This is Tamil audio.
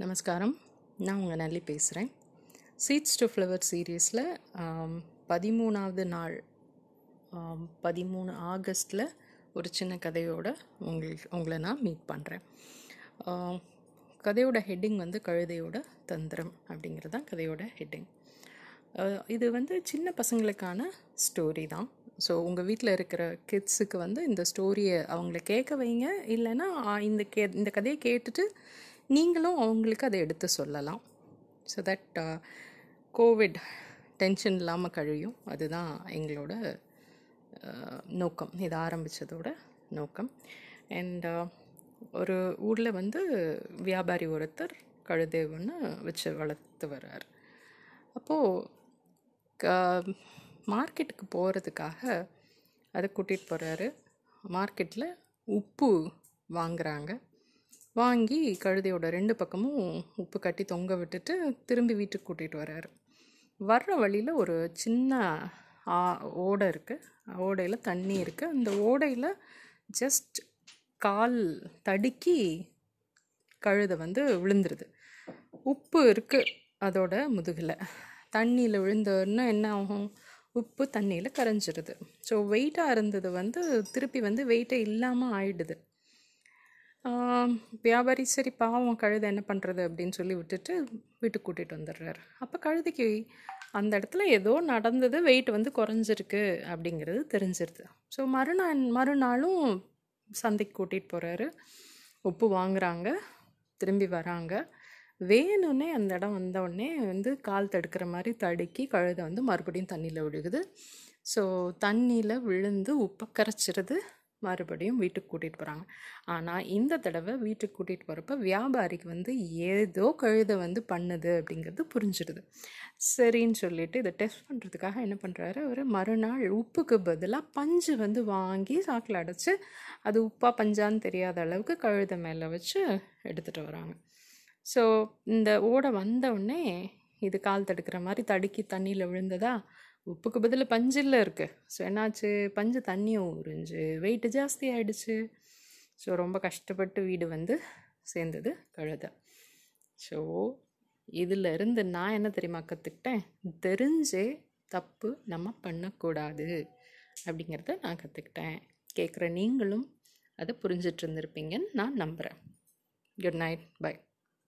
நமஸ்காரம். நான் உங்கள் நல்லி பேசுகிறேன் சீட்ஸ் டு ஃப்ளவர் சீரீஸில் பதிமூணாவது நாள் பதிமூணு ஆகஸ்டில் ஒரு சின்ன கதையோட உங்களுக்கு உங்களை நான் மீட் பண்ணுறேன் கதையோட ஹெட்டிங் வந்து கழுதையோட தந்திரம் அப்படிங்கிறது தான் கதையோட ஹெட்டிங் இது வந்து சின்ன பசங்களுக்கான ஸ்டோரி தான். ஸோ உங்கள் வீட்டில் இருக்கிற கிட்ஸுக்கு வந்து இந்த ஸ்டோரியை அவங்கள கேட்க வைங்க. இல்லைன்னா இந்த கே இந்த கதையை கேட்டுட்டு நீங்களும் அவங்களுக்கு அதை எடுத்து சொல்லலாம். ஸோ தட் கோவிட் டென்ஷன் இல்லாமல் கழியும். அதுதான் எங்களோட uh, நோக்கம். இதை ஆரம்பித்ததோட நோக்கம். அண்ட் uh, ஒரு ஊரில் வந்து வியாபாரி ஒருத்தர் கழுதை ஒன்று வச்சு வளர்த்து வர்றார். அப்போது க மார்க்கெட்டுக்கு போகிறதுக்காக அதை கூட்டிகிட்டு போகிறாரு மார்க்கெட்டில் உப்பு வாங்குறாங்க. வாங்கி கழுதையோட ரெண்டு பக்கமும் உப்பு கட்டி தொங்க விட்டுட்டு திரும்பி வீட்டுக்கு கூட்டிகிட்டு வர்றாரு. வர்ற வழியில் ஒரு சின்ன ஆ ஓடை இருக்குது ஓடையில் தண்ணி இருக்குது அந்த ஓடையில் ஜஸ்ட் கால் தடுக்கி கழுதை வந்து விழுந்துருது. உப்பு இருக்குது அதோட முதுகில். தண்ணியில் விழுந்தோன்னா என்ன ஆகும்? உப்பு தண்ணியில் கரைஞ்சிருது. ஸோ வெயிட்டாக இருந்தது வந்து திருப்பி வந்து வெயிட்டே இல்லாமல் ஆயிடுது. வியாபாரி சரி பாவம் கழுதை என்ன பண்ணுறது அப்படின்னு சொல்லி விட்டுட்டு வீட்டுக்கு கூட்டிகிட்டு வந்துடுறாரு. அப்போ கழுதைக்கு அந்த இடத்துல ஏதோ நடந்தது வெயிட் வந்து குறைஞ்சிருக்கு அப்படிங்கிறது தெரிஞ்சிருது. ஸோ மறுநாள் மறுநாளும் சந்தைக்கு கூட்டிகிட்டு போகிறாரு உப்பு வாங்குறாங்க திரும்பி வராங்க. வேணும்னே அந்த இடம் வந்தவுடனே வந்து கால் தடுக்கிற மாதிரி தடுக்கி கழுதை வந்து மறுபடியும் தண்ணியில் விழுகுது. ஸோ தண்ணியில் விழுந்து உப்பை கரைச்சிருது. மறுபடியும் வீட்டுக்கு கூட்டிகிட்டு போகிறாங்க ஆனால் இந்த தடவை வீட்டுக்கு கூட்டிகிட்டு போகிறப்ப வியாபாரிக்கு வந்து ஏதோ கழுதை வந்து பண்ணுது அப்படிங்கிறது புரிஞ்சிடுது. சரின்னு சொல்லிட்டு இதை டெஸ்ட் பண்ணுறதுக்காக என்ன பண்ணுறாரு அவர் மறுநாள் உப்புக்கு பதிலாக பஞ்சு வந்து வாங்கி சாக்கில் அடைச்சி அது உப்பாக பஞ்சான்னு தெரியாத அளவுக்கு கழுதை மேலே வச்சு எடுத்துகிட்டு வராங்க. ஸோ இந்த ஓடை வந்தவுடனே இது கால் தடுக்கிற மாதிரி தடுக்கி தண்ணியில் விழுந்ததா உப்புக்கு பதில் பஞ்சில் இருக்குது ஸோ என்னாச்சு? பஞ்சு தண்ணியும் உறிஞ்சு வெயிட்டு ஜாஸ்தி ஆயிடுச்சு. ஸோ ரொம்ப கஷ்டப்பட்டு வீடு வந்து சேர்ந்தது கழுதை. ஸோ இதிலிருந்து நான் என்ன தெரியுமா கற்றுக்கிட்டேன் தெரிஞ்சே தப்பு நம்ம பண்ணக்கூடாது அப்படிங்கிறத நான் கற்றுக்கிட்டேன் கேட்குற நீங்களும் அதை புரிஞ்சிட்டு இருந்திருப்பீங்கன்னு நான் நம்புகிறேன் குட் நைட் பை